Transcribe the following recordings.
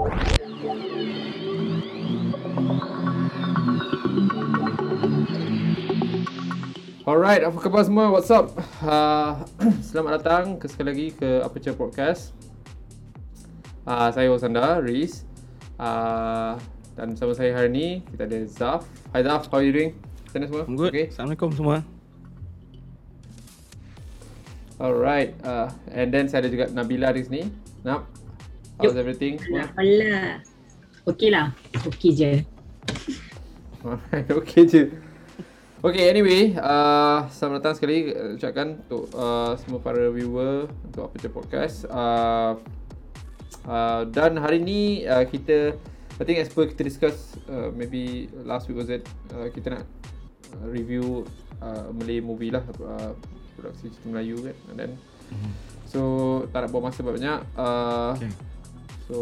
Alright, apa khabar semua? What's up? Uh, selamat datang ke sekali lagi ke Aperture Podcast. Uh, saya Osanda, Riz. Uh, dan bersama saya hari ni, kita ada Zaf. Hi Zaf, how are you doing? Sana semua? I'm good. Okay. Assalamualaikum semua. Alright, uh, and then saya ada juga Nabila di sini. Nap, how's everything? Alah. Okey lah. Okey je. Alright, okay je. Okay, anyway, uh, selamat datang sekali uh, ucapkan untuk uh, semua para viewer untuk Aperture Podcast. Uh, uh, dan hari ni uh, kita, I think as per kita discuss, uh, maybe last week was it, uh, kita nak uh, review uh, Malay movie lah, uh, produksi cerita Melayu kan. And then, so tak nak buang masa banyak. Uh, Okay. So,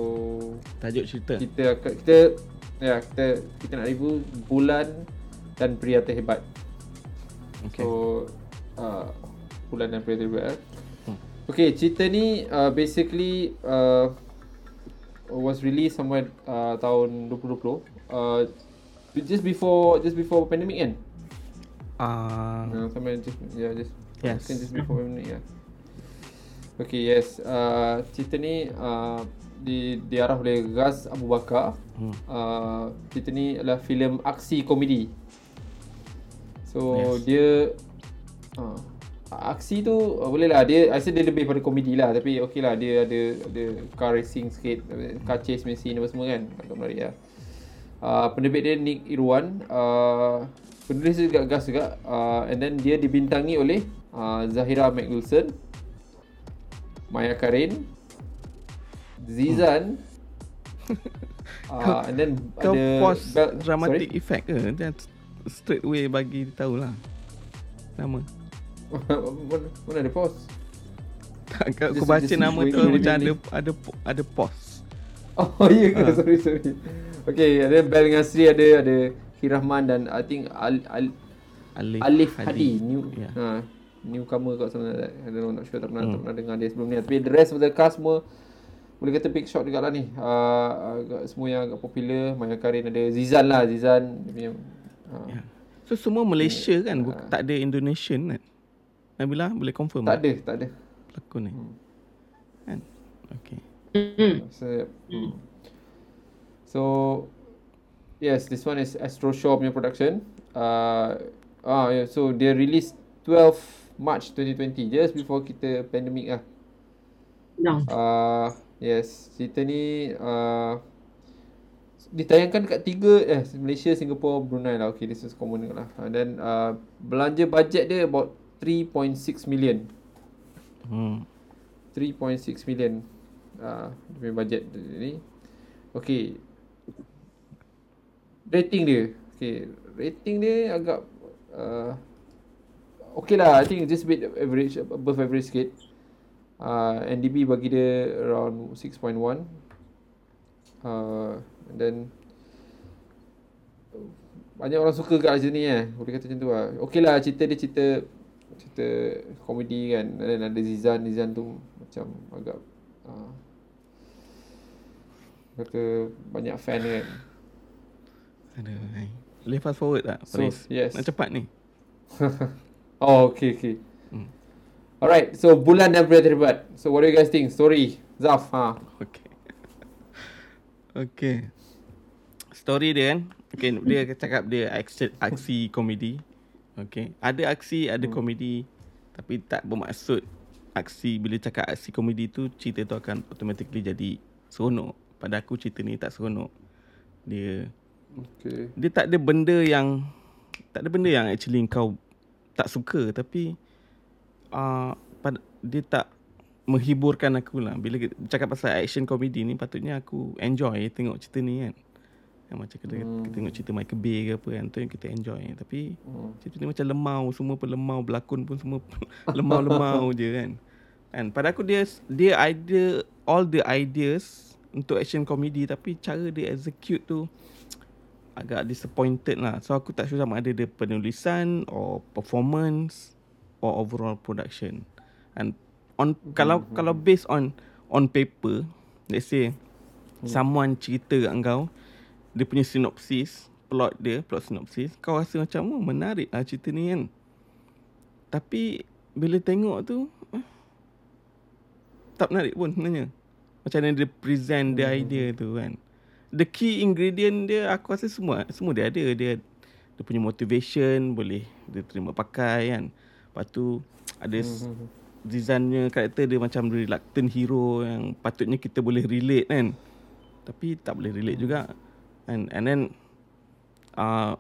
Tajuk cerita. kita akan kita ya kita kita nak review bulan dan pria terhebat. Okay. So uh, bulan dan pria terhebat. eh. Hmm. Okay, cerita ni uh, basically uh, was released somewhere uh, tahun 2020. Uh, just before just before pandemic kan? Ah, Uh, somewhere just yeah just Yes. Just before pandemic yeah. Okay yes uh, cerita ni uh, di diarah oleh Ghaz Abu Bakar. hmm. uh, cerita ni adalah filem aksi komedi. So Yes. dia uh, aksi tu uh, boleh lah dia I rasa dia lebih pada komedi lah tapi okey lah dia ada ada car racing sikit car chase scene apa semua kan agak menarik lah. Uh, penerbit dia Nick Irwan uh, penulis juga Gas juga uh, and then dia dibintangi oleh uh, Zahira McWilson Maya Karin Zizan uh, and then Kau ada pause Bel- dramatic effect ke? Straight away bagi dia tahu lah. Nama. mana, ada pause? Tak, kau Just- baca just nama tu macam ada ada ada pause. Oh ya ke? Ah. Sorry sorry. Okay, ada Bel dengan Sri ada ada Hirahman dan I think Al, Al, Alif, Alif Hadi, new Yeah. ha, newcomer kat sana I don't know not sure tak pernah Hmm. tak pernah dengar dia sebelum ni tapi the rest of the cast semua boleh kata big shot juga lah ni uh, agak, semua yang agak popular Maya Karin ada Zizan lah Zizan punya uh, Yeah. So semua Malaysia kan, Buk- tak ada Indonesian kan? Nabila boleh confirm tak ada tak ada pelakon ni. Kan? Okay. Hmm. So, hmm. so yes, this one is Astro Shaw punya production. Uh, ah, yeah, so dia release 12 March 2020 just before kita pandemic lah. No. Uh, yes, cerita ni uh, ditayangkan dekat tiga eh Malaysia, Singapore, Brunei lah. Okay, this is common lah. And then uh, belanja bajet dia about 3.6 million. Hmm. 3.6 million uh, dia punya budget ni. Okay. Rating dia. Okay. Rating dia agak uh, okay lah. I think just a bit average, above average sikit. Uh, NDB bagi dia around 6.1. Uh, and then banyak orang suka kat macam ni eh. Boleh kata macam tu lah. Okay lah cerita dia cerita cerita komedi kan. And then ada Zizan. Zizan tu macam agak uh, kata banyak fan kan. Aduh, hai. Boleh fast forward tak? So, yes. Nak cepat ni. oh, okay, okay. Hmm. Alright, so bulan dan pria terhebat. So what do you guys think? Story. Zaf, ha. Okay. okay. Story dia kan. Okay, dia cakap dia aksi, aksi komedi. Okay. Ada aksi, ada Hmm. komedi. Tapi tak bermaksud aksi, bila cakap aksi komedi tu, cerita tu akan automatically jadi seronok. Pada aku cerita ni tak seronok. Dia Okay. dia tak ada benda yang tak ada benda yang actually kau tak suka tapi uh, pada, dia tak menghiburkan aku lah bila kita cakap pasal action comedy ni patutnya aku enjoy tengok cerita ni kan yang macam kita, Hmm. kita tengok cerita Michael Bay ke apa kan tu yang kita enjoy tapi Hmm. cerita ni macam lemau semua pun lemau berlakon pun semua lemau-lemau je kan kan pada aku dia dia idea all the ideas untuk action comedy tapi cara dia execute tu agak disappointed lah. So aku tak sure sama ada dia penulisan or performance or overall production. And on kalau kalau based on on paper, let's say someone cerita kat kau dia punya sinopsis plot dia plot sinopsis kau rasa macam oh, menarik lah cerita ni kan. Tapi bila tengok tu eh, tak menarik pun sebenarnya. Macam mana dia present the idea tu kan. The key ingredient dia aku rasa semua semua dia ada. Dia dia punya motivation boleh dia terima pakai kan lepas tu ada s- Zizannya karakter dia macam reluctant hero yang patutnya kita boleh relate kan? Tapi tak boleh relate juga. And and then uh,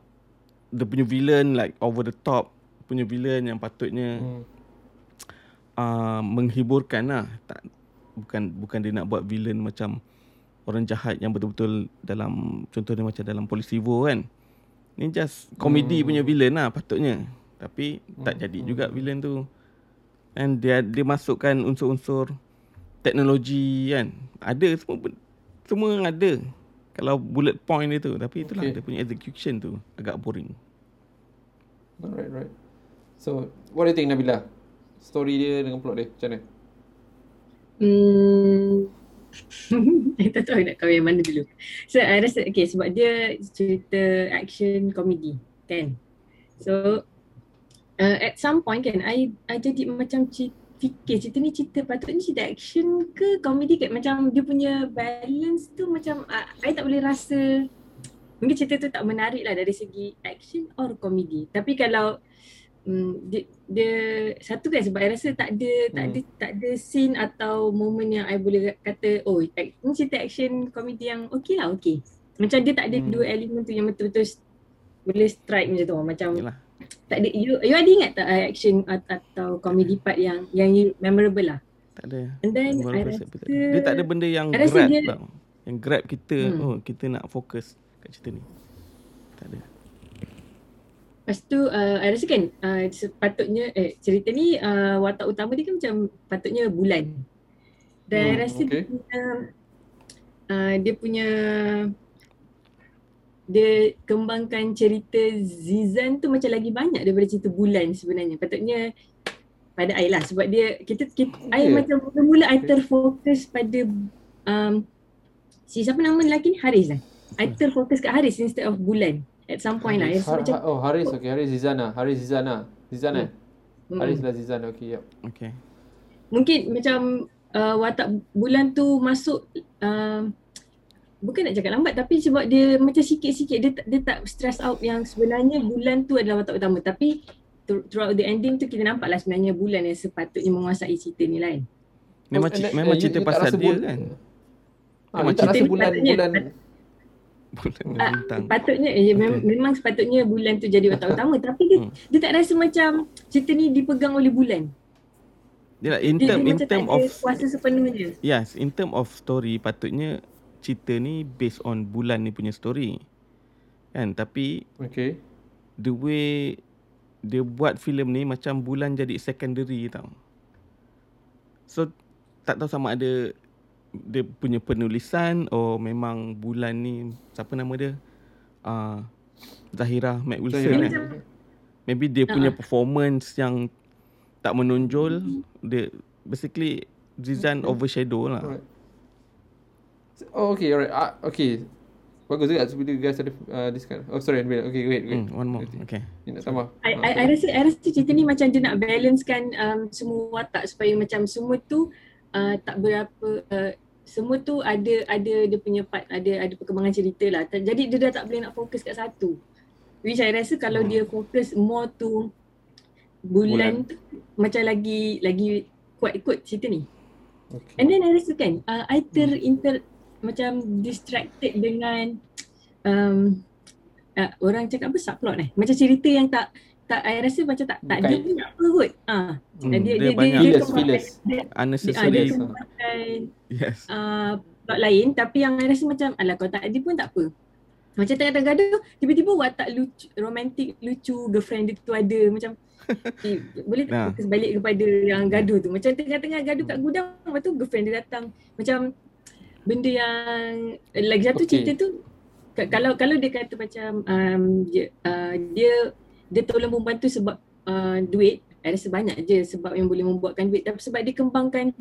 dia punya villain like over the top punya villain yang patutnya Hmm. uh, menghiburkan lah. Tak bukan bukan dia nak buat villain macam orang jahat yang betul-betul dalam contohnya macam dalam Polisivo kan? Ni just komedi punya villain lah patutnya tapi tak jadi juga villain tu and dia dia masukkan unsur-unsur teknologi kan ada semua semua ada kalau bullet point dia tu tapi itulah Okay. dia punya execution tu agak boring Alright, right. So, what do you think Nabila? Story dia dengan plot dia macam mana? Hmm. I tak tahu nak kau yang mana dulu. So, I rasa, okay, sebab dia cerita action komedi, kan? So, uh, at some point kan, I, I jadi macam fikir cerita ni cerita patutnya cerita action ke komedi ke? Macam dia punya balance tu macam, uh, I tak boleh rasa, mungkin cerita tu tak menarik lah dari segi action or komedi. Tapi kalau Hmm, dia, dia satu kan sebab I rasa tak ada tak Hmm. ada tak ada scene atau moment yang I boleh kata oh ni cerita action komedi yang okey lah okey. Macam dia tak ada Hmm. dua elemen tu yang betul-betul boleh strike macam tu macam Yalah. Tak ada you you ada ingat tak uh, action at- atau comedy part yang yang you memorable lah. tak ada And then I Walaupun rasa saya betul. Dia tak ada benda yang I grab dia- tau. Yang grab kita, Hmm. oh kita nak fokus kat cerita ni. Tak ada. Lepas tu uh, I rasa kan uh, sepatutnya eh, cerita ni uh, watak utama dia kan macam patutnya bulan. Dan I Hmm, rasa okay. dia punya uh, dia punya dia kembangkan cerita Zizan tu macam lagi banyak daripada cerita bulan sebenarnya. Patutnya pada I lah sebab dia kita, kita I Yeah. macam mula-mula I terfokus pada um, si siapa nama lelaki ni Haris lah. I terfokus kat Haris instead of bulan at some point lah. I Haris, rasa Har- macam Har- oh, Haris. Okay, Haris Zizana. Haris Zizana. Zizana. Hmm. Haris lah Zizana. Okay, yep. Okay. mungkin macam uh, watak bulan tu masuk uh, bukan nak cakap lambat tapi sebab dia macam sikit-sikit dia tak, dia tak stress out yang sebenarnya bulan tu adalah watak utama tapi through- throughout the ending tu kita nampak lah sebenarnya bulan yang sepatutnya menguasai cerita ni lain. Memang, Oh, cer- and- memang eh, you- cerita you tak pasal dia bul- kan. Ah, Memang cerita bulan patutnya- bulan Bulan Ah, bintang. Patutnya eh, mem- Okay. memang sepatutnya bulan tu jadi watak utama tapi dia, Hmm. dia tak rasa macam cerita ni dipegang oleh bulan. Dia lah, in Dia, term dia in macam term tak of ada kuasa sepenuhnya. yes, in term of story patutnya cerita ni based on bulan ni punya story. Kan tapi Okay. the way dia buat filem ni macam bulan jadi secondary tau. So tak tahu sama ada dia punya penulisan or memang bulan ni siapa nama dia? Uh, Zahira Mac Wilson Zahira. kan. Maybe dia punya Ah. performance yang tak menonjol dia basically Zizan overshadow lah. Alright. Oh, okay, alright. Ah, okay. Bagus juga bila guys ada uh, this kind. Oh, sorry, wait. Okay, wait, wait. Hmm, one more. Okay. You nak tambah? I, Ah, I, I rasa I rasa cerita ni macam dia nak balancekan um, semua watak supaya macam semua tu uh, tak berapa uh, semua tu ada ada dia punya part ada ada perkembangan cerita lah. Jadi dia dah tak boleh nak fokus kat satu. Which I rasa kalau Hmm. dia fokus more tu bulan, tu macam lagi lagi kuat ikut cerita ni. Okay. And then I rasa kan uh, I ter inter macam distracted dengan um, uh, orang cakap apa subplot eh. Macam cerita yang tak tak I rasa macam tak tak dia pun tak apa kot. Ah, Hmm, dia, dia dia, dia, banyak- dia, Fillers, kembangkan- fillers. Dia, ah, dia Unnecessary. Kembangkan Yes. uh, plot lain tapi yang I rasa macam alah kalau tak ada pun tak apa. Macam tengah-tengah gaduh tiba-tiba watak lucu romantik lucu girlfriend dia tu ada macam eh, boleh tak Nah. fokus balik kepada yang gaduh tu. Macam tengah-tengah gaduh kat gudang lepas tu girlfriend dia datang. Macam benda yang lagi satu Okay. cerita tu ka- kalau kalau dia kata macam um, dia, uh, dia dia tolong perempuan tu sebab uh, duit, I rasa banyak je sebab yang boleh membuatkan duit tapi sebab dia kembangkan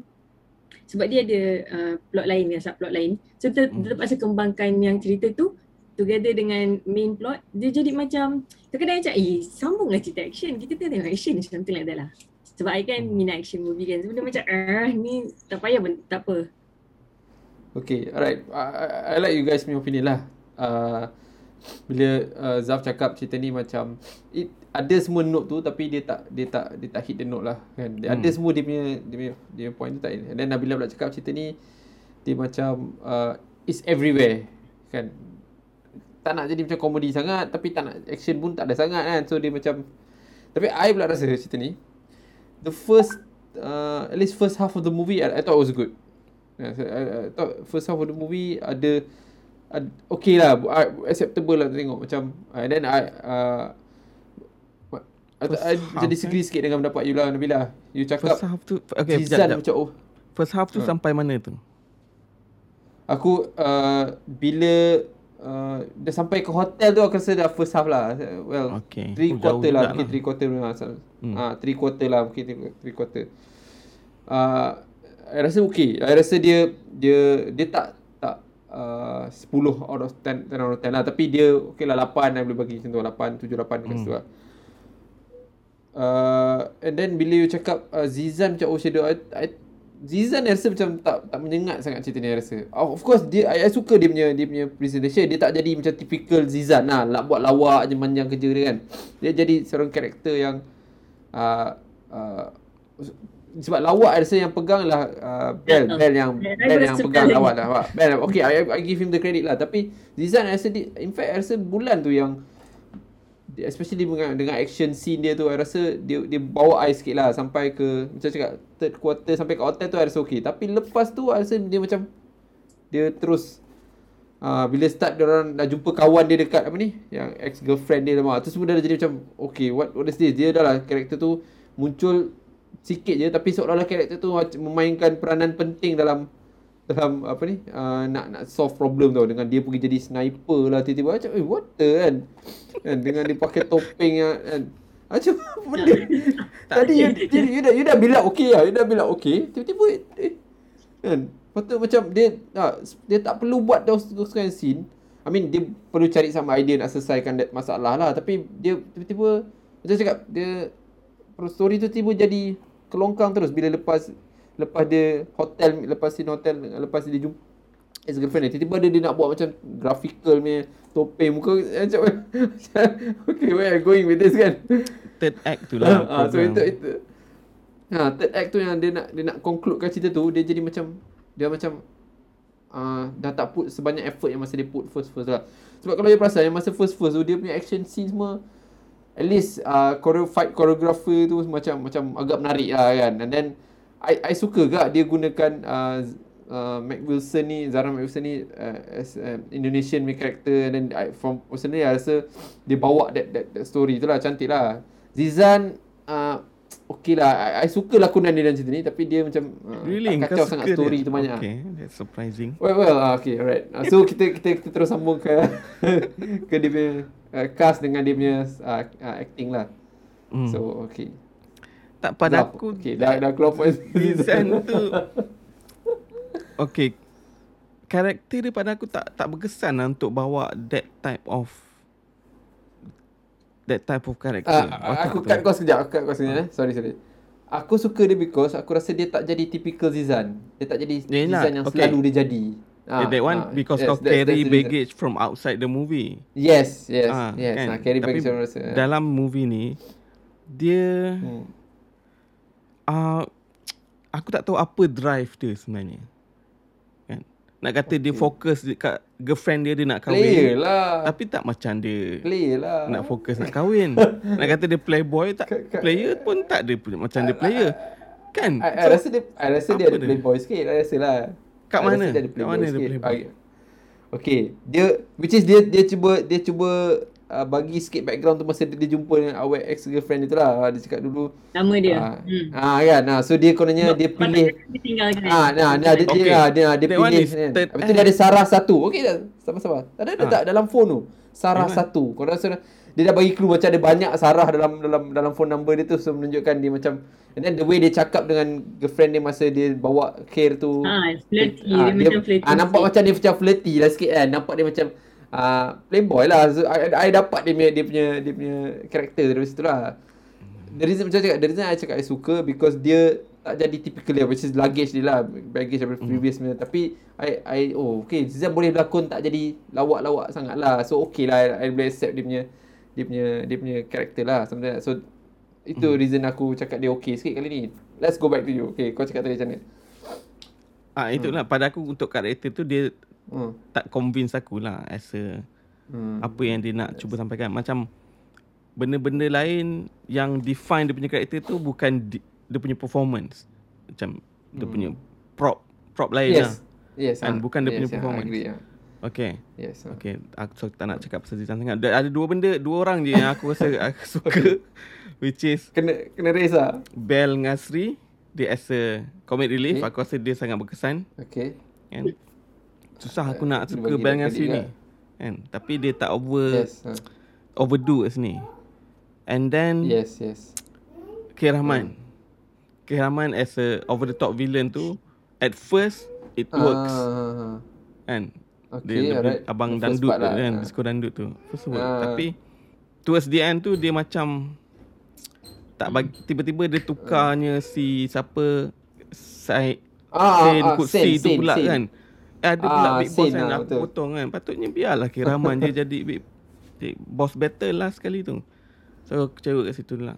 sebab dia ada uh, plot lain ya subplot lain so kita, Hmm. terpaksa kembangkan yang cerita tu together dengan main plot dia jadi macam kadang-kadang macam eh sambunglah cerita action kita tengok tengok action something like that lah sebab I kan Hmm. minat action movie kan so dia macam ah ni tak payah tak apa Okay, alright. I, I, I like you guys punya opinion lah. Uh, bila uh, Zaf cakap cerita ni macam it, ada semua note tu tapi dia tak dia tak dia tak hit the note lah kan. Dia Hmm. Ada semua dia punya dia punya, dia punya point tu tak. And then Nabila pula cakap cerita ni dia macam uh, it's everywhere kan. Tak nak jadi macam komedi sangat tapi tak nak action pun tak ada sangat kan. So dia macam tapi I pula rasa cerita ni the first uh, at least first half of the movie I, I thought it was good. First half of the movie ada, ada okay lah, I, acceptable lah tengok macam uh, and then I uh, I, First I, disagree sikit dengan pendapat you lah Nabila. You First cakap half tu okay, sekejap, macam oh First half tu Ha. sampai mana tu? aku uh, bila uh, dah sampai ke hotel tu aku rasa dah first half lah. Well, Okay. three Oh, quarter lah, mungkin lah. three quarter lah. Hmm. Ah, three quarter lah, mungkin three, three quarter. Uh, I rasa okay. I rasa dia dia dia tak tak uh, 10 out of 10, 10 out of 10 lah. Tapi dia okay lah 8 I boleh bagi tu. 8, 7, 8 dekat Hmm. situ lah. Uh, and then bila you cakap uh, Zizan macam oh shadow I, I, Zizan I rasa macam tak tak menyengat sangat cerita ni I rasa. Oh, of course dia I, I suka dia punya dia punya presentation. Dia tak jadi macam typical Zizan lah. Nak buat lawak je manjang kerja dia kan. Dia jadi seorang karakter yang uh, uh, sebab lawak rasa yang pegang lah uh, Bell, Yeah. Bell yang Yeah, Bell yang pegang lawak lah. Bell, okay, I, I give him the credit lah. Tapi Zizan I rasa dia, in fact I rasa bulan tu yang especially dengan, dengan action scene dia tu I rasa dia dia bawa I sikit lah sampai ke macam cakap third quarter sampai ke hotel tu I rasa okay tapi lepas tu I rasa dia macam dia terus uh, bila start dia orang dah jumpa kawan dia dekat apa ni yang ex girlfriend dia lama tu semua dah jadi macam okay what what is this dia dah lah karakter tu muncul sikit je tapi seolah-olah karakter tu memainkan peranan penting dalam dalam apa ni uh, nak nak solve problem tau. Dengan dia pergi jadi sniper lah tiba-tiba macam eh what the kan? Kan dengan dia pakai topeng yang kan. Macam benda? Tadi you, you, you, dah you dah bilang okey lah you dah bilang okey tiba-tiba eh, kan. Patut macam dia tak dia tak perlu buat kind of scene. I mean dia perlu cari sama idea nak selesaikan that masalah lah. Tapi dia tiba-tiba macam cakap dia story tu tiba jadi kelongkang terus. Bila lepas lepas dia hotel lepas scene hotel lepas dia jumpa ex girlfriend dia tiba-tiba dia, dia nak buat macam graphical punya topeng. Muka macam okay where are going with this kan? Third act tu lah. ah, so itu itu. Ha third act tu yang dia nak dia nak concludekan cerita tu dia jadi macam dia macam uh, dah tak put sebanyak effort yang masa dia put first first lah. Sebab kalau you perasan yang masa first first tu dia punya action scene semua at least uh, choreo fight choreographer tu macam macam agak menarik lah kan. And then I I suka gak dia gunakan uh, uh, Mac Wilson ni Zara Mac Wilson ni uh, as uh, Indonesian punya character. And then I, from personally I rasa dia bawa that that, that story tu lah cantik lah. Zizan uh, okay lah I, I suka lakonan dia dalam cerita ni tapi dia macam uh, Really? tak Kau kacau sangat suka story dia? tu banyak Okay, that's surprising. Well, well, ah, okay, alright. Uh, so kita kita kita terus sambung ke ke dia punya uh, cast dengan dia punya uh, uh, acting lah. Hmm. So okay. tak pada Zaf, aku okay, dah dah keluar point. Zizan tu Okay Karakter dia pada aku tak tak berkesan lah untuk bawa that type of that type of character. Ah, aku cut kau sekejap, aku cut kau sekejap eh. Sorry, sorry. Aku suka dia because aku rasa dia tak jadi typical Zizan. Dia tak jadi Yelah, Zizan yang okay. selalu dia jadi. Ah, that one ah, because yes, kau that's- that's carry reason. baggage from outside the movie. Yes, yes, Ah, yes. kan? Nah, carry Tapi baggage orang rasa. Dalam movie ni dia Hmm. uh, aku tak tahu apa drive dia sebenarnya. Kan? Nak kata okay. dia fokus dekat girlfriend dia dia nak kahwin. Player lah. Tapi tak macam dia Player lah. nak fokus nak kahwin. nak kata dia playboy tak player pun tak dia punya- macam dia player. Kan? I, I rasa dia I rasa dia ada dia? playboy sikit. I rasa lah. Kat I rasa mana? Dia ada Kat mana dia playboy? Ah, Okay, dia which is dia dia cuba dia cuba uh, bagi sikit background tu masa dia, dia jumpa dengan awet ex girlfriend dia tu lah. Dia cakap dulu Nama dia. ah, Hmm. ah kan. Ah, so dia kononnya dia pilih Dia tinggalkan. Ah, nah, nah, dia, Okay. dia, ah, dia, dia one pilih kan. Habis tu dia ada Sarah satu. Okey dah, sabar-sabar. Tak ada, ada Ah. tak dalam phone tu. Sarah Memang. satu. Kau rasa dia dah bagi clue macam ada banyak Sarah dalam dalam dalam phone number dia tu so menunjukkan dia macam and then the way dia cakap dengan girlfriend dia masa dia bawa care tu Ah, flirty. Ah, dia, macam flirty. ah, nampak sikit. macam dia macam flirty lah sikit kan nampak dia macam ah, playboy lah. So I, I dapat dia punya dia punya dia punya karakter dari situ lah. The reason macam cakap the reason I cakap I suka because dia tak jadi typical dia which is luggage dia lah. Baggage daripada previous punya. Tapi I I oh okay. Zizan boleh berlakon tak jadi lawak-lawak sangat lah. So okay lah. I, I boleh accept dia punya dia punya dia punya karakter lah. Something like that. so itu reason aku cakap dia okay sikit kali ni. Let's go back to you. Okay kau cakap tadi macam mana? Ah itulah. Pada aku untuk karakter tu dia hmm. tak convince aku lah as a Hmm. apa yang dia nak cuba sampaikan. Macam benda-benda lain yang define dia punya karakter tu bukan di, dia punya performance. Macam dia punya prop prop lain lah. yes yes And ah. bukan dia punya yes, I performance. agree, ah. Okay. yes ah. Okay, aku so, tak nak cakap pasal Zizan sangat. Ada dua benda, dua orang je yang aku rasa aku suka which is kena kena raise lah Bel Ngasri dia as a comic relief Okay. aku rasa dia sangat berkesan okay kan. Susah aku nak suka Ngasri credit ni. lah. Kan? Tapi dia tak over yes ah. overdo kat sini. And then yes yes K Rahman. K Rahman as a over the top villain tu at first it works Ah, kan. okay dia lebih alright abang The part tu lah. kan, Ah. disco dangdut tu. First work. Ah. Tapi towards the end tu dia macam tak bagi tiba-tiba dia tukarnya si siapa Sai Ah, Sen ah, kursi Sen, tu pula Sen. kan. Ada pula Ah, big boss kan lah, aku betul. potong kan. Patutnya biarlah Kiraman je jadi big big boss battle lah sekali tu. So aku kecewa kat situ lah.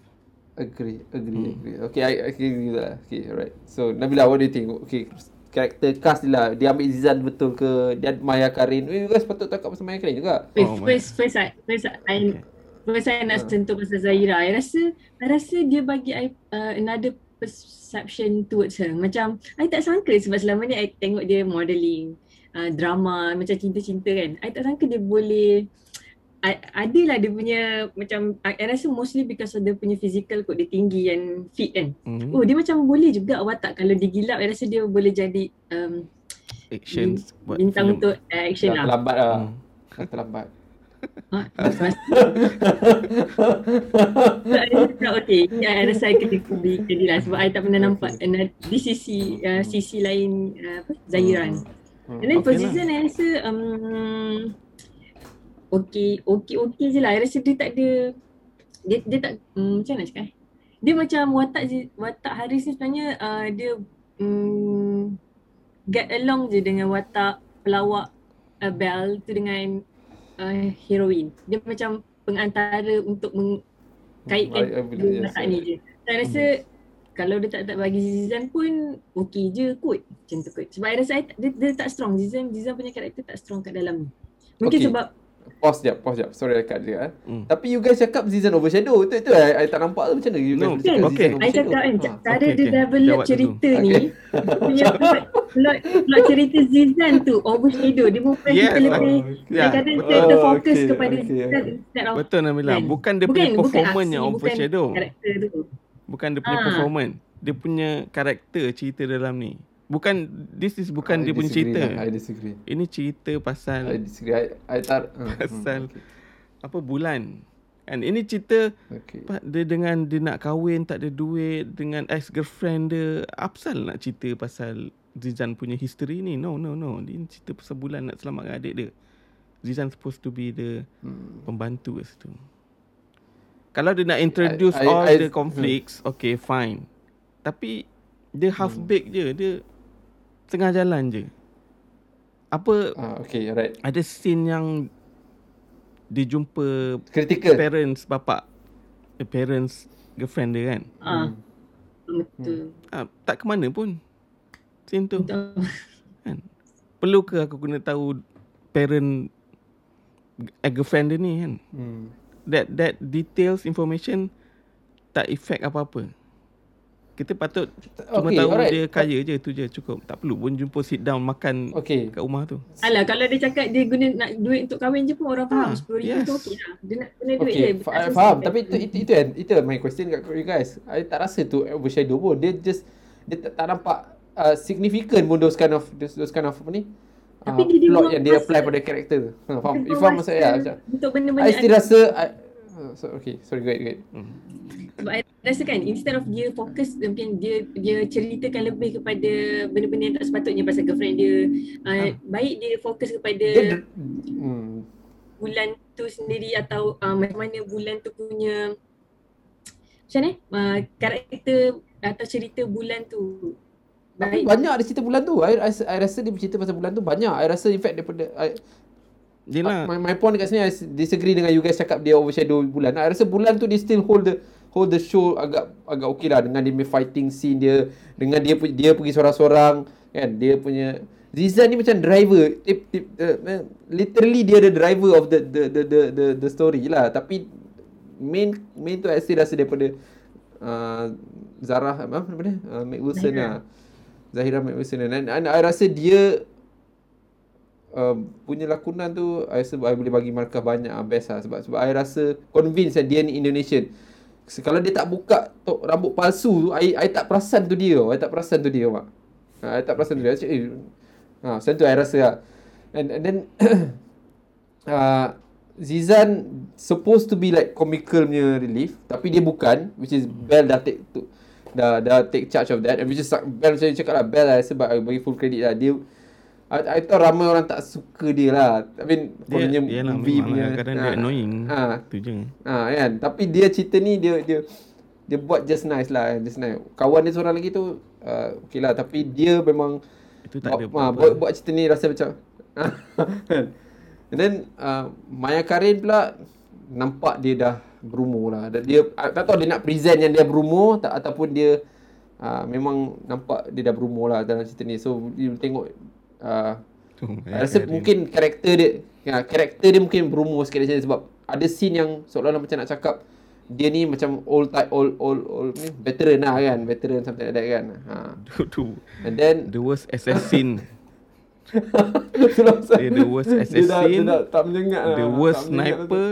Agree, agree, Hmm. agree. Okay, I, I agree with that. lah. Okay, alright. So, Nabila, what do you think? Okay, karakter cast dia lah. Dia ambil Zizan betul ke? Dia ada Maya Karin. Eh, guys patut cakap pasal Maya Karin juga. Oh, first, first, I, first, I, Okay. first I nak sentuh pasal Zahira. I rasa, I rasa dia bagi I uh, another perception towards her. Macam, I tak sangka sebab selama ni I tengok dia modelling, uh, drama, macam cinta-cinta kan. I tak sangka dia boleh, I, adalah dia punya macam, I, I rasa mostly because of dia punya physical kot, dia tinggi and fit kan. Hmm. Oh, dia macam boleh juga watak kalau digilap, I rasa dia boleh jadi um, Action buat bintang untuk uh, action Dah lah. terlambat lah. Hmm. Dah terlambat. Ha, mas- So, okay, ya, I rasa I kena kena kena lah sebab I tak pernah nampak okay. di sisi uh, sisi lain uh, apa Zahiran. Hmm. And then for Okay lah. Zizan I rasa um, okay okay okay je lah. I rasa dia tak ada dia dia tak um, macam mana nak cakap eh? Dia macam watak watak Haris ni sebenarnya uh, dia um, get along je dengan watak pelawak uh, Belle tu dengan uh, heroin. Dia macam pengantara untuk mengkaitkan I- I believe, dua yes, watak yes. ni je. Saya rasa kalau dia tak tak bagi Zizan pun okey je kot. Macam tu kot. Sebab I rasa I, tak- dia, dia tak strong. Zizan Zizan punya karakter tak strong kat dalam ni. Mungkin Okay. sebab Pause jap, pause jap. Sorry I cut dia. Eh. Hmm. Tapi you guys cakap Zizan overshadow. Itu, itu I, I tak nampak tu macam mana. You guys No, cakap okay. Zizan I overshadow. cakap kan Ah. cara okay, dia okay. develop Jawab dulu. cerita Okay. ni dia punya plot, plot, plot cerita Zizan tu overshadow. Dia bukan Yes, kita lebih Ya, kadang-kadang betul. kita terfokus Okay, kepada okay, Zizan okay. Betul Nabila. Kan? Bukan dia bukan, punya performance aksi, yang bukan overshadow. karakter tu. Bukan dia punya Ah. performance. Dia punya karakter cerita dalam ni. Bukan this is bukan I dia punya cerita. lah. I disagree. Ini cerita I pasal disagree. I, I tak... hmm, hmm, Pasal okay. apa bulan. Kan ini cerita Okay. Dia dengan dia nak kahwin tak ada duit dengan ex girlfriend dia. Apsal nak cerita pasal Zizan punya history ni? No, no, no. Dia ni cerita pasal bulan nak selamatkan adik dia. Zizan supposed to be the Hmm. pembantu kat situ. Kalau dia nak introduce I- all I- the conflicts, okay fine. Tapi dia half Hmm. baked je. Dia tengah jalan je. Apa Ah, okay, alright. ada scene yang dia jumpa Critical. parents bapak the parents girlfriend dia kan Ah, Hmm. betul. ah, tak ke mana pun scene tu Betul. kan perlu ke aku kena tahu parent eh, girlfriend dia ni kan Hmm. that that details information tak effect apa-apa kita patut cuma Okay, tahu alright. dia kaya je tu je cukup tak perlu pun jumpa sit down makan Okay. kat rumah tu Alah kalau dia cakap dia guna nak duit untuk kahwin je pun orang faham Ah, RM10,000 yes. tu okey lah. Dia nak guna duit Okay, je. fa- Tak I susah. faham. Tapi itu itu itu kan itu my question kat you guys. I tak rasa tu overshadow pun. Dia just dia tak, tak nampak uh, significant pun those kind of those, those kind of apa ni? Tapi uh, dia plot dibuang yang dia apply pada karakter. Ha, faham? Dia You faham maksud saya? Untuk I benda-benda still rasa I, so, okay, sorry, go ahead, go ahead. Hmm. Sebab I rasa kan instead of dia fokus mungkin dia dia ceritakan lebih kepada benda-benda yang tak sepatutnya pasal girlfriend dia. Uh, Ah. baik dia fokus kepada Dia, hmm, bulan tu sendiri atau uh, macam mana bulan tu punya macam ni uh, karakter atau cerita bulan tu Tapi baik banyak ada cerita bulan tu. I, I, I rasa dia bercerita pasal bulan tu banyak. I rasa in fact daripada I, Dia lah. my, my point dekat sini I disagree dengan you guys cakap dia overshadow bulan. I rasa bulan tu dia still hold the hold the show agak agak okey lah dengan dia fighting scene dia dengan dia dia pergi seorang-seorang kan? Dia punya Zizan ni macam driver. Tip, tip, uh, literally dia the driver of the the the the the, the story lah. Tapi main main tu I still rasa daripada uh, Zarah apa nama dia? Uh, Mac Wilson lah. Zahira Mac Wilson dan, dan I rasa dia uh, punya lakonan tu I rasa I boleh bagi markah banyak ah, best lah sebab sebab I rasa convinced that dia ni Indonesian. Kalau dia tak buka tok rambut palsu tu I, I tak perasan tu dia I tak perasan tu dia mak. Ha, I tak perasan tu dia. Cik, eh, ha, Macam tu I rasa lah and, and then uh, Zizan supposed to be like comical punya relief tapi dia bukan which is Bell dah take tu dah dah take charge of that. And which is Bell macam you cakap lah Bell lah sebab I bagi full credit lah. Dia I, I tahu ramai orang tak suka dia lah I mean Dia, kononnya yalah, movie lah. Kadang dia ah, annoying. ah, Tu je. Ha kan Tapi dia cerita ni dia dia dia buat just nice lah just nice. Kawan dia seorang lagi tu uh, okay lah tapi dia memang Itu tak ada buat, ha, apa-apa. buat, buat cerita ni rasa macam. And then uh, Maya Karin pula nampak dia dah berumur lah. Dia uh, tak tahu dia nak present yang dia berumur tak ataupun dia uh, memang nampak dia dah berumur lah dalam cerita ni. So you tengok uh, I rasa mungkin karakter dia ya, karakter dia mungkin berumur sikit sini sebab ada scene yang seolah-olah macam nak cakap dia ni macam old type old old old ni veteran lah kan veteran something like that kan ha tu, tu. and then The worst assassin. Dia the worst dia dah, dia assassin. dah tak menyengat lah The tak worst menyengat sniper.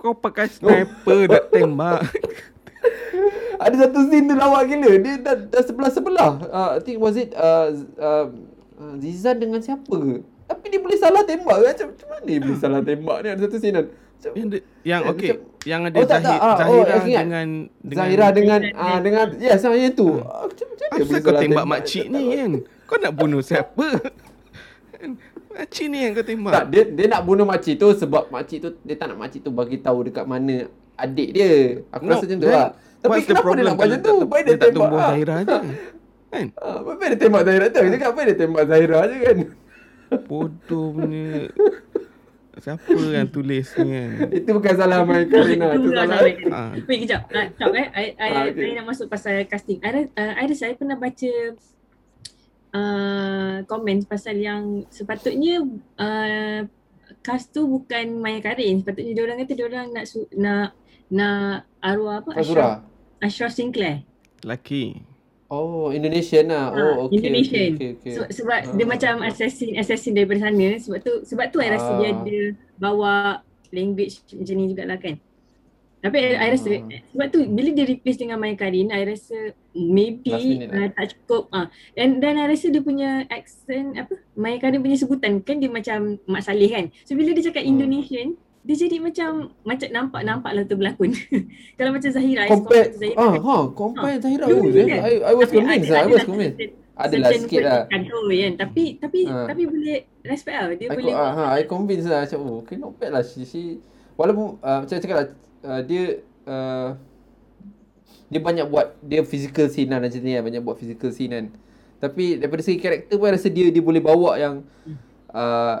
Kau pakai sniper nak tembak. Ada satu scene tu lawak gila. Dia dah, dah sebelah-sebelah. Uh, I think was it uh, uh, uh, Zizan dengan siapa ke? Tapi dia boleh salah tembak ke? Macam, macam mana dia boleh salah tembak ni? Ada satu scene kan. Macam, yang dia, yang Eh, okey, macam- yang ada Oh, tak, Zahir, tak. Ah, oh, Zahira aku ingat. dengan dengan Zahira dengan uh, dengan yes sama yang tu. Ah, Macam macam mana Asal boleh salah tembak makcik Tak ni kan? Kau nak bunuh siapa? makcik ni yang kau tembak. Tak, dia dia nak bunuh makcik tu sebab makcik tu dia tak nak makcik tu bagi tahu dekat mana adik dia. Aku rasa macam tu lah. Tapi kenapa dia nak buat macam tu? tak- Baik dia dia tak tembak. tumbuh ah. Zahira je. Kan? Ah, Baik dia tembak Zahira tu. Dia cakap apa dia tembak Zahira je kan? Bodoh punya. Siapa yang tulis ni kan? Itu bukan salah Mai Karina. Itu Itu lah salah. Ah. Wait kejap. Uh, kejap eh. I, I, I, okay. I nak masuk pasal casting. I, uh, I rasa I pernah baca uh, komen pasal yang sepatutnya uh, cast tu bukan Maya Karin. Sepatutnya dia orang kata dia orang nak su- nak nak arwah apa? Azura. Ashraf Sinclair. Laki. Oh, Indonesian lah. Ah, Oh, okay. Indonesian. Okay, okay, okay. Sebab, sebab Ah, dia ah, macam assassin assassin daripada sana. Sebab tu sebab tu I rasa dia ada bawa language macam ni jugalah kan. Tapi I, I rasa sebab tu bila dia replace dengan Maya Karin, I rasa maybe uh, tak cukup. Ah. Dan dan I rasa dia punya accent apa? Maya Karin punya sebutan kan dia macam Mak Saleh kan. So bila dia cakap Hmm. Indonesian, dia jadi macam macam nampak-nampak lah tu berlakon. Kalau macam Zahira, I Compare, compare Zahira. ah, ha, compare Zahira. You Oh, kan? I, I was convinced ada- lah. I ada was lah convinced. Adalah sikit lah. tu kan. Tapi tapi Ah. tapi boleh respect lah. Dia Aku, boleh ah, ha, I convinced lah macam oh, okay not bad lah she, she walaupun uh, macam cakap lah uh, dia uh, dia banyak buat dia physical scene lah macam ni kan banyak buat physical scene kan tapi daripada segi karakter pun I rasa dia dia boleh bawa yang uh,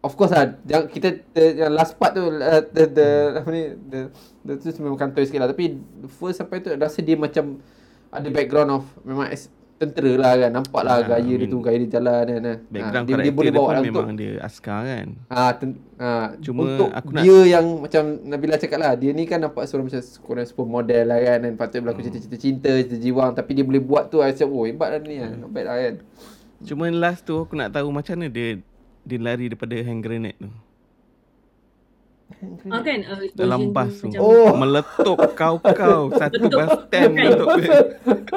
of course lah yang kita the, yang last part tu uh, the, the apa ni the, the tu memang kantoi sikit lah tapi the first sampai tu rasa dia macam ada background of memang as, tentera lah kan nampak lah Ah, gaya dia tu gaya dia jalan kan ah. Background dia, karakter dia boleh dia bawa pun lah memang untuk dia askar kan. Ah, ten, ah Cuma untuk aku nak- dia yang macam Nabila cakap lah, dia ni kan nampak seorang macam kurang super model lah kan dan patut berlaku Hmm. cerita-cerita cinta, cerita jiwang tapi dia boleh buat tu I macam oh hebat lah ni lah. Not bad lah kan. Cuma last tu aku nak tahu macam mana dia dia lari daripada hand grenade tu. Ah kan uh, Dalam bas tu. Oh. Meletup kau-kau satu bus stand meletup dia.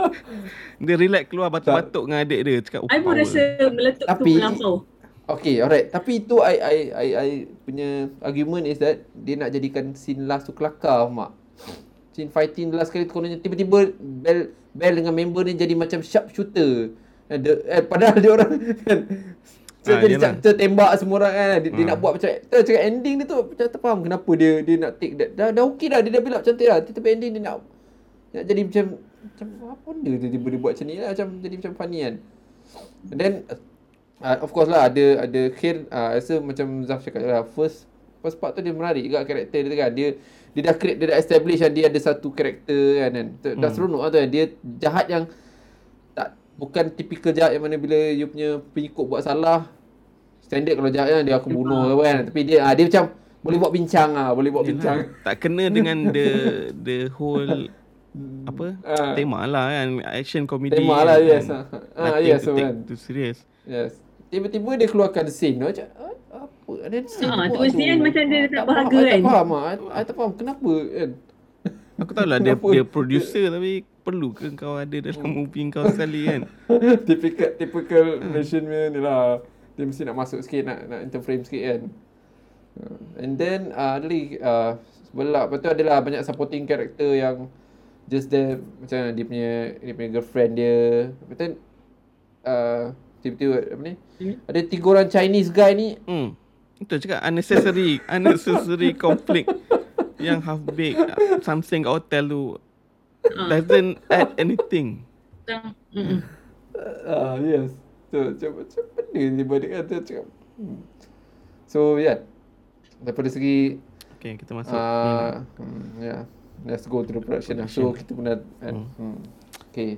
Dia relax keluar batuk-batuk dengan adik dia cakap oh, I pun power. rasa meletup tu Tapi- melampau. Okay, alright. Tapi itu I, I, I, I punya argument is that dia nak jadikan scene last tu kelakar, mak. Scene fighting last kali tu kononnya tiba-tiba Bell, Bell dengan member ni jadi macam sharp shooter. The, eh, padahal dia orang kan. So, Ah, jadi yelah. chapter tembak semua orang kan. Dia, dia Ah. nak buat macam actor cakap ending dia tu macam tak faham kenapa dia dia nak take that. Dah, dah okey dah. Dia dah build up cantik dah. Tapi ending dia nak nak jadi macam macam apa benda tiba-tiba dia buat macam ni lah. Macam jadi macam funny kan. And then uh, of course lah ada ada Khair uh, rasa macam Zaf cakap lah first first part tu dia menarik juga karakter dia tu kan. Dia dia dah create dia dah establish kan dia ada satu karakter kan kan. Tu- Dah Hmm. seronok lah tu kan. Dia jahat yang bukan tipikal jahat yang mana bila you punya pengikut buat salah standard kalau jahat kan dia aku bunuh ke kan. Tapi dia ah dia macam boleh buat bincang ah, boleh buat bincang. Yelah, tak kena dengan the the whole apa Ah. tema lah kan action comedy Tema lah kan. yes. Ah, ah Nothing yes to take kan. too serious Yes. Tiba-tiba dia keluarkan scene tu macam "Ah, apa? Dan scene Ah, tu tu mesti kan macam dia ah, tak bahagia kan. Tak faham ah. I, I tak faham kenapa kan. aku tahu lah dia dia producer tapi perlu ke kau ada dalam movie kau sekali kan typical typical Malaysian punya ni lah. Dia mesti nak masuk sikit nak nak interframe sikit kan. Uh, And then uh, ada lagi uh, sebelah lepas tu adalah banyak supporting character yang just there macam mana dia punya dia punya girlfriend dia. Lepas tu uh, tiba-tiba apa ni? Hmm. Ada tiga orang Chinese guy ni hmm itu cakap unnecessary unnecessary conflict yang half baked something kat hotel tu doesn't add anything. Ah, yes. Tu macam macam benda ni balik kan tu cakap. Hmm. So yeah. Daripada segi okay kita masuk ni lah. uh, hmm, yeah. Let's go to the production lah. So kita pernah kan. Hmm. Okay.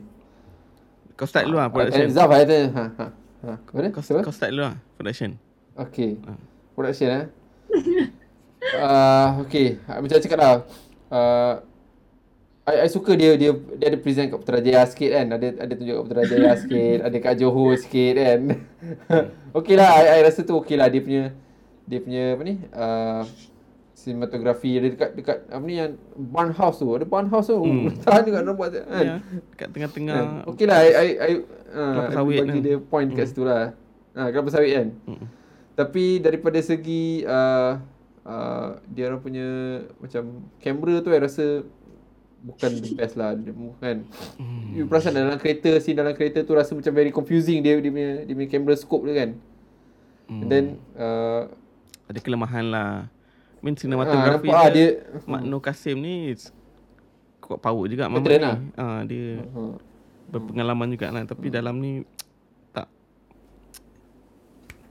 kau start dulu lah Eh, production Zaf ada. Ha ha. Ha. Mana? kau, kau start dulu lah production Okay. Ah. Production eh. uh, okay. Macam cakap lah. Uh, I, I suka dia dia dia ada present kat Putrajaya sikit kan. Ada ada tunjuk kat Putrajaya sikit, ada kat Johor sikit kan. okay lah, I, I rasa tu okay lah dia punya dia punya apa ni? Uh, cinematography dia dekat dekat apa ni yang barn house tu. Ada barn house tu. Hmm. Tahan juga nak buat kan. ya kat tengah-tengah Kan? Okay lah, I, I, I, uh, I bagi kan. dia point kat situ lah. Ha, kelapa sawit kan. Mm. Tapi daripada segi uh, uh, dia orang punya macam kamera tu I rasa bukan the best lah dia, kan. Hmm. You perasan dalam kereta scene dalam kereta tu rasa macam very confusing dia dia punya dia punya camera scope dia kan. And then uh, ada kelemahan lah I mean ah, cinematography nampak ah, dia, dia Mak Nur Kasim ni kuat power juga Mama ni. lah. Ah, dia uh, berpengalaman juga lah tapi dalam ni tak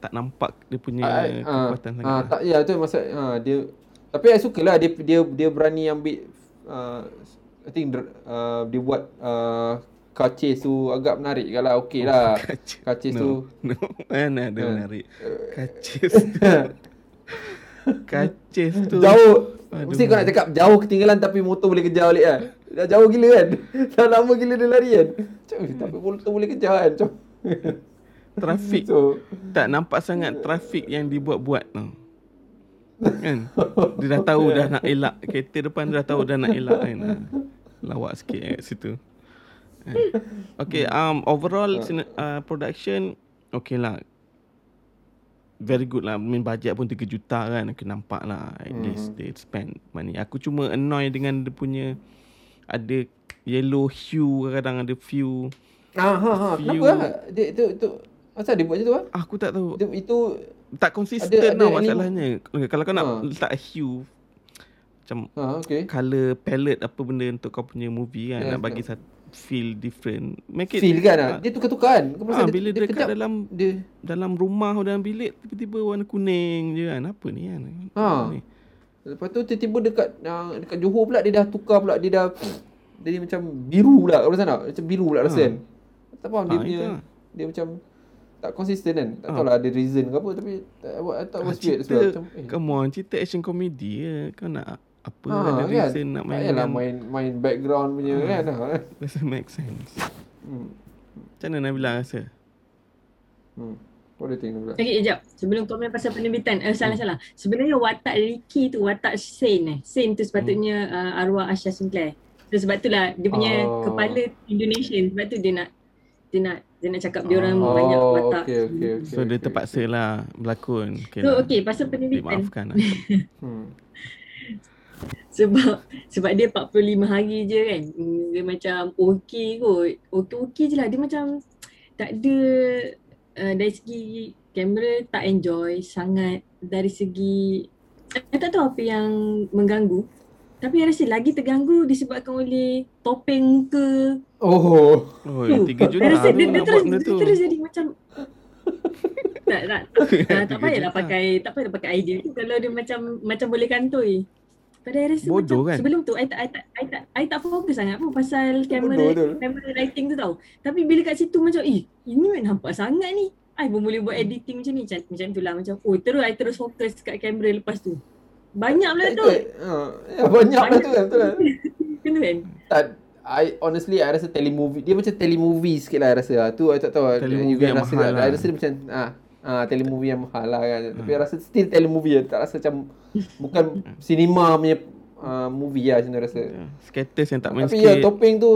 tak nampak dia punya ah, kekuatan sangat. ah, lah. tak ya tu masa ah, dia tapi I suka lah dia dia dia berani ambil uh, I think uh, dia buat uh, chase tu agak menarik juga lah okey lah Kacis. car chase no, tu no. Mana ada Ah. menarik. Kacis tu. Kacis tu. Jauh Aduh. Mesti kau nak cakap jauh ketinggalan tapi motor boleh kejar balik kan Dah jauh gila kan Dah lama gila dia lari kan Macam eh, tapi motor boleh kejar kan Macam Trafik So tak nampak sangat trafik yang dibuat-buat tau. Kan? Dia dah tahu dah nak elak. Kereta depan dia dah tahu dah nak elak kan. Ah, Lawak sikit kat situ. Kan? Okay, um, overall cine, uh, production okay lah. Very good lah. I mean budget pun 3 juta kan. Aku nampak lah. At least they spend money. Aku cuma annoy dengan dia punya ada yellow hue kadang ada few ah, ha, ha. Kenapa Few- lah dia, itu, itu Asal dia buat macam tu lah aku tak tahu Itu, itu tak konsisten tau masalahnya. Okay, kalau kau nak Ha. letak hue macam ha, okay. color palette apa benda untuk kau punya movie kan Yes, nak bagi satu feel different. Make it Feel kan lah Dia tukar-tukar kan Kau perasan bila dia, dekat kejap, dalam Dia dalam rumah dalam bilik tiba-tiba warna kuning je kan. Apa ni kan? Ha. Ni? Lepas tu tiba-tiba dekat uh, dekat Johor pula dia dah tukar pula dia dah dia macam biru pula kau perasan tak? Macam biru pula rasa Ha. kan. Tak faham dia Ha, punya itu lah. dia macam tak konsisten kan. Tak Ha. tahu lah ada reason ke apa tapi tak it Ah, was weird cerita, well. Macam, eh. come on, cerita action comedy je. Kau nak apa Ha, ada kan? reason nak Tak main dengan- main main background punya Ha. kan. Ha. Doesn't make sense. Hmm. Macam mana Nabila rasa? Hmm. What do you think Nabila? Okay, sekejap. Sebelum komen pasal penerbitan. Eh, salah-salah. Sebenarnya watak Ricky tu, watak Saint eh. Saint tu sepatutnya uh, arwah Asha Sinclair. So sebab itulah dia punya Oh. kepala Indonesian. Sebab tu dia nak dia nak Dia nak cakap dia orang Oh, banyak watak. okay, okay, okay. So dia okay, terpaksa lah berlakon. Okay So lah. okay, pasal penelitian. Dimaafkan lah. Hmm. Sebab sebab dia 45 hari je kan. Dia macam okey kot. Okey-okey je lah. Dia macam tak ada uh, dari segi kamera tak enjoy sangat. Dari segi saya tak tahu apa yang mengganggu. Tapi saya rasa lagi terganggu disebabkan oleh topeng muka. Oh. Oh, 3 juta Saya rasa tu dia, dia, terus, dia tu. terus jadi macam tak, tak, tak, tak, tak Tiga payahlah pakai tak payahlah pakai idea tu kalau dia macam macam boleh kantoi. Pada saya rasa Bodoh macam kan? sebelum tu I tak I tak I tak I tak fokus sangat pun pasal kamera kamera writing tu tau. Tapi bila kat situ macam eh ini kan nampak sangat ni. I pun boleh buat editing macam ni macam, macam tu lah macam oh terus I terus fokus kat kamera lepas tu. Banyak pula tu. Uh, ya, banyak lah tu kan. Betul kan? Kena kan? Tak, I honestly I rasa telemovie dia macam telemovie sikit lah I rasa lah. Tu I tak tahu. Telemovie you guys yang rasa mahal tak? lah. I rasa dia macam ah ah telemovie yang mahal lah kan. Tapi I rasa still telemovie lah. Tak rasa macam bukan cinema punya uh, movie lah macam rasa. Skaters yang tak main Tapi ya skate. topeng tu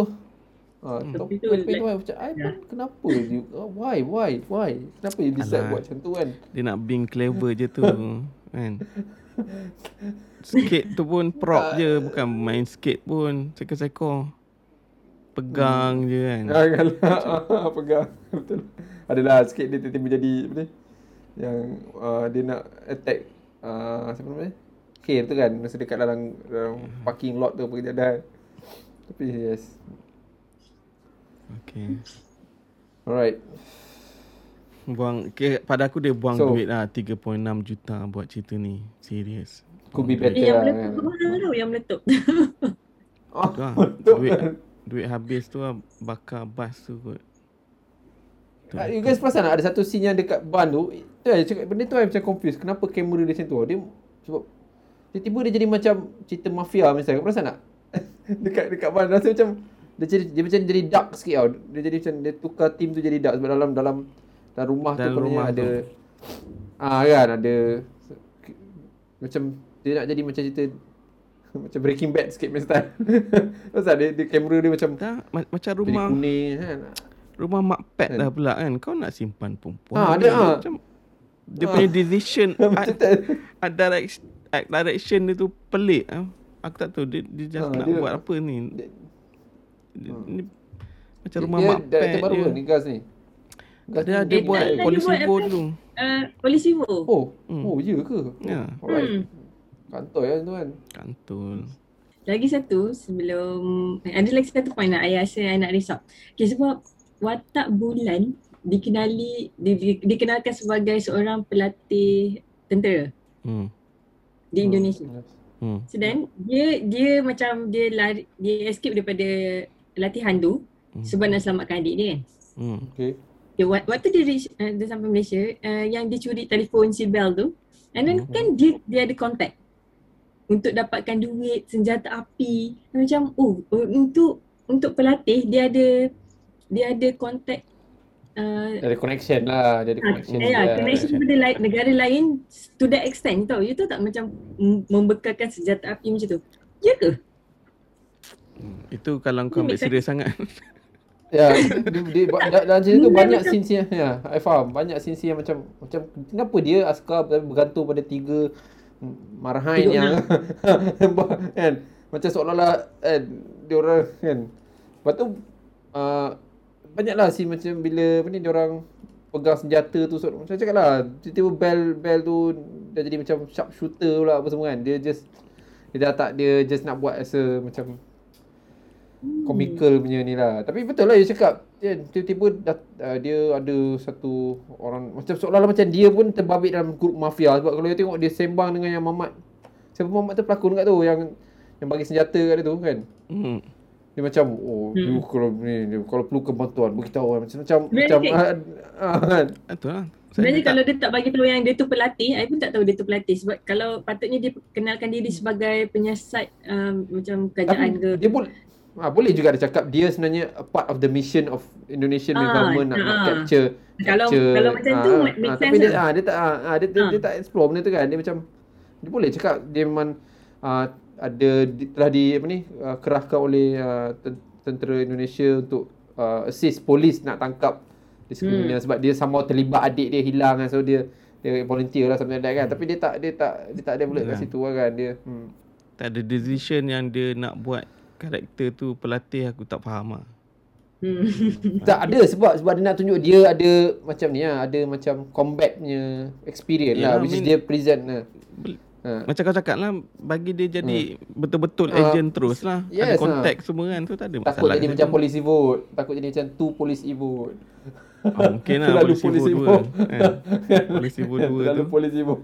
Ah, Hmm. top, Tapi tu topeng tu like- I macam I Ya. pun kenapa you oh, why why why kenapa you decide Alah. buat macam tu kan Dia nak being clever je tu. kan. Skate tu pun prop je. Bukan main skate pun. Seko-seko. Pegang je kan. Kalau pegang betul. Adalah sikit dia tiba-tiba jadi apa ni? Yang uh, dia nak attack uh, siapa nama dia? Khair tu kan masa dekat dalam, dalam parking lot tu apa kejadian. Tapi yes. Okay. Alright. Buang ke, pada aku dia buang So- duit lah 3.6 juta buat cerita ni. Serius. Could be better Eh, yang lah meletup kan. tu mana tau yang meletup. Oh, Tu lah. duit duit habis tu lah bakar bas tu kot. Tu. Ah, You guys perasan tak ada satu scene yang dekat ban tu Tu saya cakap benda tu saya macam confused Kenapa kamera dia macam tu Dia sebab Tiba-tiba dia jadi macam cerita mafia misalnya Kau perasan tak? dekat dekat ban rasa macam dia jadi dia macam jadi dark sikit tau. Dia jadi macam dia tukar team tu jadi dark sebab dalam dalam dalam rumah Dalam tu rumah ada tu. ah kan ada macam dia nak jadi macam cerita macam Breaking Bad sikit punya style. Pasal dia, dia kamera dia macam Dah, ma- macam jadi rumah kuning kan. rumah mak pet Kan? dah pula kan. Kau nak simpan perempuan. Ah, ada, ah. Macam dia Ah. punya decision art, tak art direction, art direction dia tu pelik ah. Aku tak tahu dia, dia just Ah, nak dia- buat apa ni. dia- Dia, Hmm. ni macam rumah dia mak pet baru dia. ke ni Gas ni. Dia ada Eh, buat tak, dia polisi buat Vo apa? dulu. Uh, polisi Vo. Oh, Hmm. oh ya ke? Ya. Alright. Hmm. Kantor ya tu kan. Kantul. Lagi satu sebelum eh, ada lagi satu point nak saya rasa saya nak risau. Okay, sebab watak bulan dikenali di, di, dikenalkan sebagai seorang pelatih tentera Hmm. di Indonesia. Hmm. So then dia dia macam dia lari dia escape daripada latihan tu Hmm. sebab nak selamatkan adik dia kan. Hmm. Okay. Okay, wak- waktu dia reach, uh, dia sampai Malaysia, uh, yang dia curi telefon si Bell tu, and then Mhm. kan dia dia ada contact untuk dapatkan duit, senjata api. Macam oh uh, untuk untuk pelatih dia ada dia ada contact uh, ada connection lah, dia ada Ah, connection. ya, lah. connection kepada lai- negara lain to that extent tau. You tahu tak macam membekalkan senjata api macam tu. Ya ke? Itu kalau kau ambil serius sangat. Ya, dia, dia, da- dalam cerita tu banyak scene yang ya, I faham. Banyak scene yang macam macam kenapa dia askar tapi bergantung pada tiga marhain Tiga yang kan macam seolah-olah kan dia orang kan. Lepas tu uh, banyaklah scene macam bila apa ni dia orang pegang senjata tu so, macam cakap lah tiba-tiba bell bell tu dah jadi macam sharp shooter pula apa semua kan dia just dia dah tak dia just nak buat as a macam komikal punya ni lah. Tapi betul lah you cakap. Dia tiba-tiba dah, uh, dia ada satu orang macam seolah-olah macam dia pun terbabit dalam grup mafia sebab kalau you tengok dia sembang dengan yang Mamat. Siapa Mamat tu pelakon kat tu yang yang bagi senjata kat dia tu kan. Hmm. Dia macam oh Hmm. you kalau ni dia, kalau perlukan bantuan beritahu kan macam macam macam kan- ah, ah, kan. Betul lah. Sebenarnya tak- kalau dia tak bagi tahu yang dia tu pelatih, I pun tak tahu dia tu pelatih sebab kalau patutnya dia kenalkan diri sebagai penyiasat um, macam kerajaan ke. Tapi dia pun ah, boleh juga dia cakap dia sebenarnya a part of the mission of Indonesian Ah, government nak, nak ah. capture Kalau capture, kalau macam tu ah, make ah, sense tapi dia, lah. ah, dia tak ah, ah, dia, dia, Ah. dia tak explore benda tu kan dia macam dia boleh cakap dia memang ah, ada di, telah di apa ni ah, kerahkan oleh ah, ten- tentera Indonesia untuk ah, assist polis nak tangkap Discriminate hmm. sebab dia somehow terlibat adik dia hilang kan. So dia dia volunteer lah something like that kan. Tapi dia tak dia tak dia tak ada pula kat Ya. situ lah kan dia. Hmm. Tak ada decision yang dia nak buat karakter tu pelatih aku tak faham lah. Hmm. Tak ada sebab sebab dia nak tunjuk dia ada macam ni lah, ada macam combat punya experience Ya, lah which is I mean- dia present lah. Bel- Ha. Macam kau cakap lah Bagi dia jadi Betul-betul Ah, agent terus lah yes, Ada konteks semua kan Tu tak ada masalah Takut jadi macam polisi vote. Takut jadi macam two police e vote. Ah, Mungkin lah Terlalu Polisi polisi Evo 2 vote. kan. Polisi Evo 2 Terlalu tu polisi vote.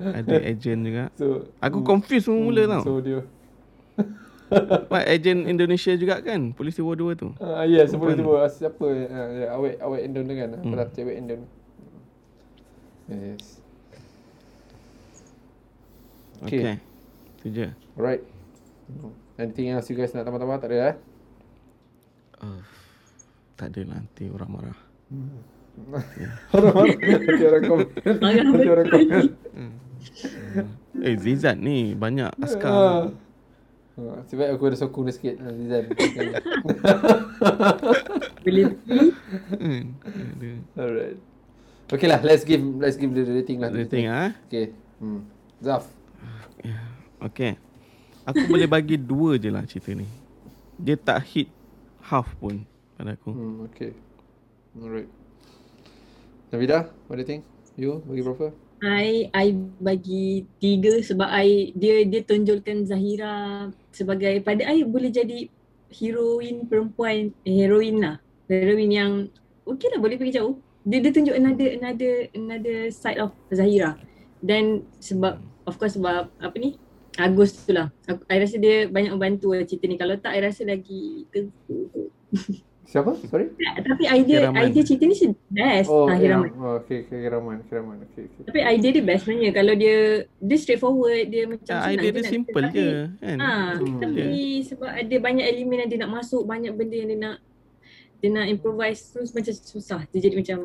Ada agent juga So Aku confused mula-mula tau So dia What agent Indonesia juga kan Polisi Evo 2 tu Ah uh, yes, boleh cuba siapa uh, ya, awet awet Indon tu kan. Hmm. lah cewek Indon. Yes. Okay. Okay Tu je Alright. Anything else you guys nak tambah-tambah tak ada eh? uh, Tak ada lah Nanti orang marah Orang nanti orang komen. Marah Nanti orang komen. Eh Zizat ni Banyak askar Ah, Sebab aku ada sokong dia sikit ah, Zizan. Boleh Hmm, Alright. Okay lah, let's give let's give the rating lah. Rating ah. Okay. Hmm. Zaf. Okay Aku boleh bagi dua je lah cerita ni Dia tak hit Half pun Pada aku Hmm, okay. Alright. Navida, what do you think? You bagi berapa? I I bagi tiga sebab I dia dia tunjulkan Zahira sebagai pada I boleh jadi heroin perempuan eh, heroin lah. Heroin yang okay lah boleh pergi jauh. Dia dia tunjuk another another another side of Zahira. Dan sebab of course sebab apa ni? Agus tu lah. Aku, I rasa dia banyak membantu lah cerita ni. Kalau tak I rasa lagi teruk Siapa? Sorry? tapi idea Hiraman. idea cerita ni best Oh, Ah, Hiram. Hiraman. Oh, okay, okay, Hiraman, Hiraman. Okay, okay. Tapi idea dia best sebenarnya kalau dia dia straightforward dia macam Ya, senang idea dia nak simple tapi- je kan Ha, Hmm. tapi sebab ada banyak elemen yang dia nak masuk, banyak benda yang dia nak dia nak improvise terus macam susah. Dia jadi macam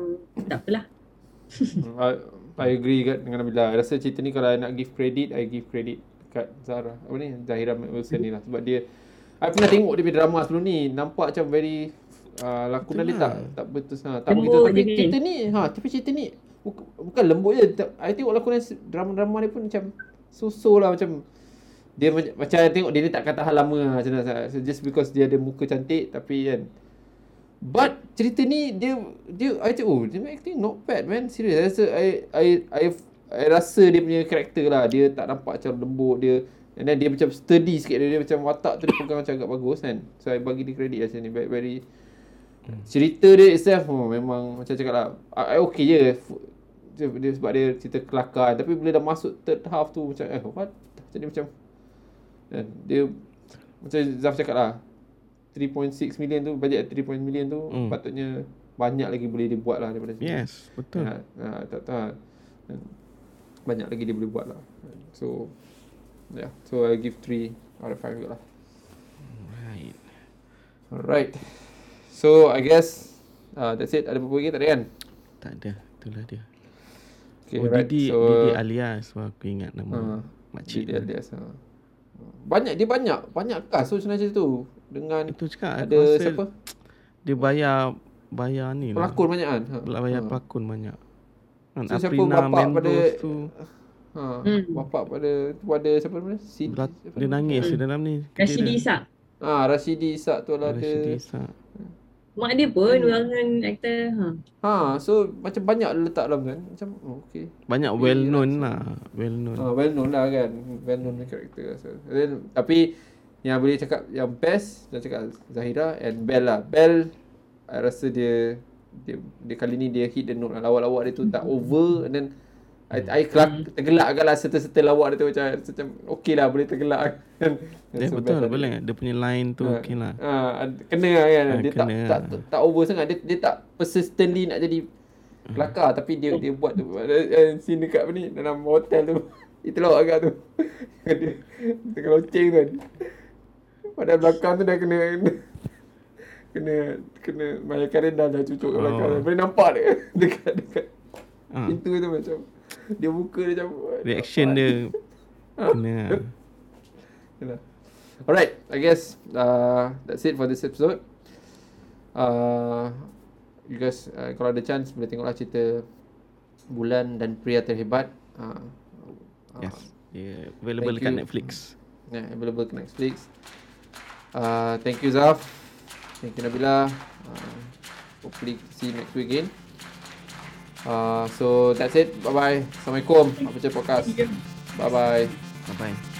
tak apalah. Hmm, I, I agree kat dengan Nabila. I rasa cerita ni kalau I nak give credit, I give credit kat Zara. Apa ni? Zahira Wilson ni lah. Sebab dia, I pernah tengok dia punya drama sebelum ni. Nampak macam very, uh, lakonan dia tak, tak betul sangat. Tak begitu. Tapi dia cerita ni, ha, tapi cerita ni, bukan, bukan lembut je. I tengok lakonan drama-drama dia pun macam, so-so lah macam, dia macam, I tengok dia ni tak kata hal lama lah macam mana. So just because dia ada muka cantik tapi kan, But cerita ni dia dia I cakap oh dia acting not bad man. Serious. I rasa I I I, I rasa dia punya karakter lah. Dia tak nampak macam lembut dia. And then dia macam sturdy sikit. Dia, dia macam watak tu dia pegang macam agak bagus kan. So I bagi dia credit macam ni. Very, very cerita dia itself oh, memang macam cakap lah I, I okay je dia, dia, sebab dia cerita kelakar tapi bila dah masuk third half tu macam eh what jadi macam kan dia macam Zaf cakap lah 3.6 million tu budget 3.1 million tu Hmm. patutnya banyak lagi boleh dia buat lah daripada sini. Yes Betul Ha, ha, tak tahu. Banyak lagi dia boleh buat lah. So yeah, so I give 3 out of 5 juga lah. Right Alright. So I guess uh, that's it. Ada apa-apa lagi tak ada kan? Tak ada Itulah dia Okay, Oh right. Didi so, Didi alias Wah aku ingat nama Ha, Makcik Didi alias. Ha. Banyak dia banyak banyak cast tu sebenarnya tu dengan Itu cakap ada siapa? Dia bayar Bayar ni lah Pelakon banyak kan? Ha. Bayar ha. pelakon banyak kan, So, siapa Aprina bapak Mendes pada- tu Ha. Hmm. Bapak pada tu ada siapa nama dia? Sid. siapa Dia nama? nangis Hmm. dalam ni Rashidi Isak. Ah, Rashidi Isak tu lah. Rashidi Isak Mak dia pun warangan aktor. Ha. Ha, so macam banyak letak dalam kan. Macam oh, okay. Banyak Okay, well known rasa- lah Well known Ah, well known lah kan. Well known character. So, then, tapi yang boleh cakap yang best saya cakap Zahira and Bell lah. Bell I rasa dia dia, dia kali ni dia hit the note lah. Lawak-lawak dia tu tak over and then I, I kelak, tergelak agak lah serta-serta lawak dia tu macam, macam okay lah boleh tergelak kan. So, betul lah boleh dia. Dia punya line tu Ha, okay lah Ha, kena lah kan. Ha, dia tak, kena tak, lah. tak tak over sangat. Dia dia tak persistently nak jadi kelakar tapi dia dia buat tu. Uh, scene dekat apa ni dalam hotel tu. Itu lawak agak tu. dia tengah loceng tu kan. Padahal belakang tu dah kena kena kena Maya Karen dah dah cucuk kat belakang. Oh. Boleh nampak dia dekat dekat ha. pintu tu macam dia buka dia macam Reaction dia Kena lah. Alright, I guess uh, that's it for this episode. Uh, you guys uh, kalau ada chance boleh tengoklah cerita Bulan dan Pria Terhebat. Uh, Yes. Yeah, available dekat you. Netflix. Yeah, available kat Netflix. Uh, thank you Zaf. Thank you Nabila. Uh, hopefully see you next week again. Uh, so that's it. Bye bye. Assalamualaikum. Apa Podcast. Thank you.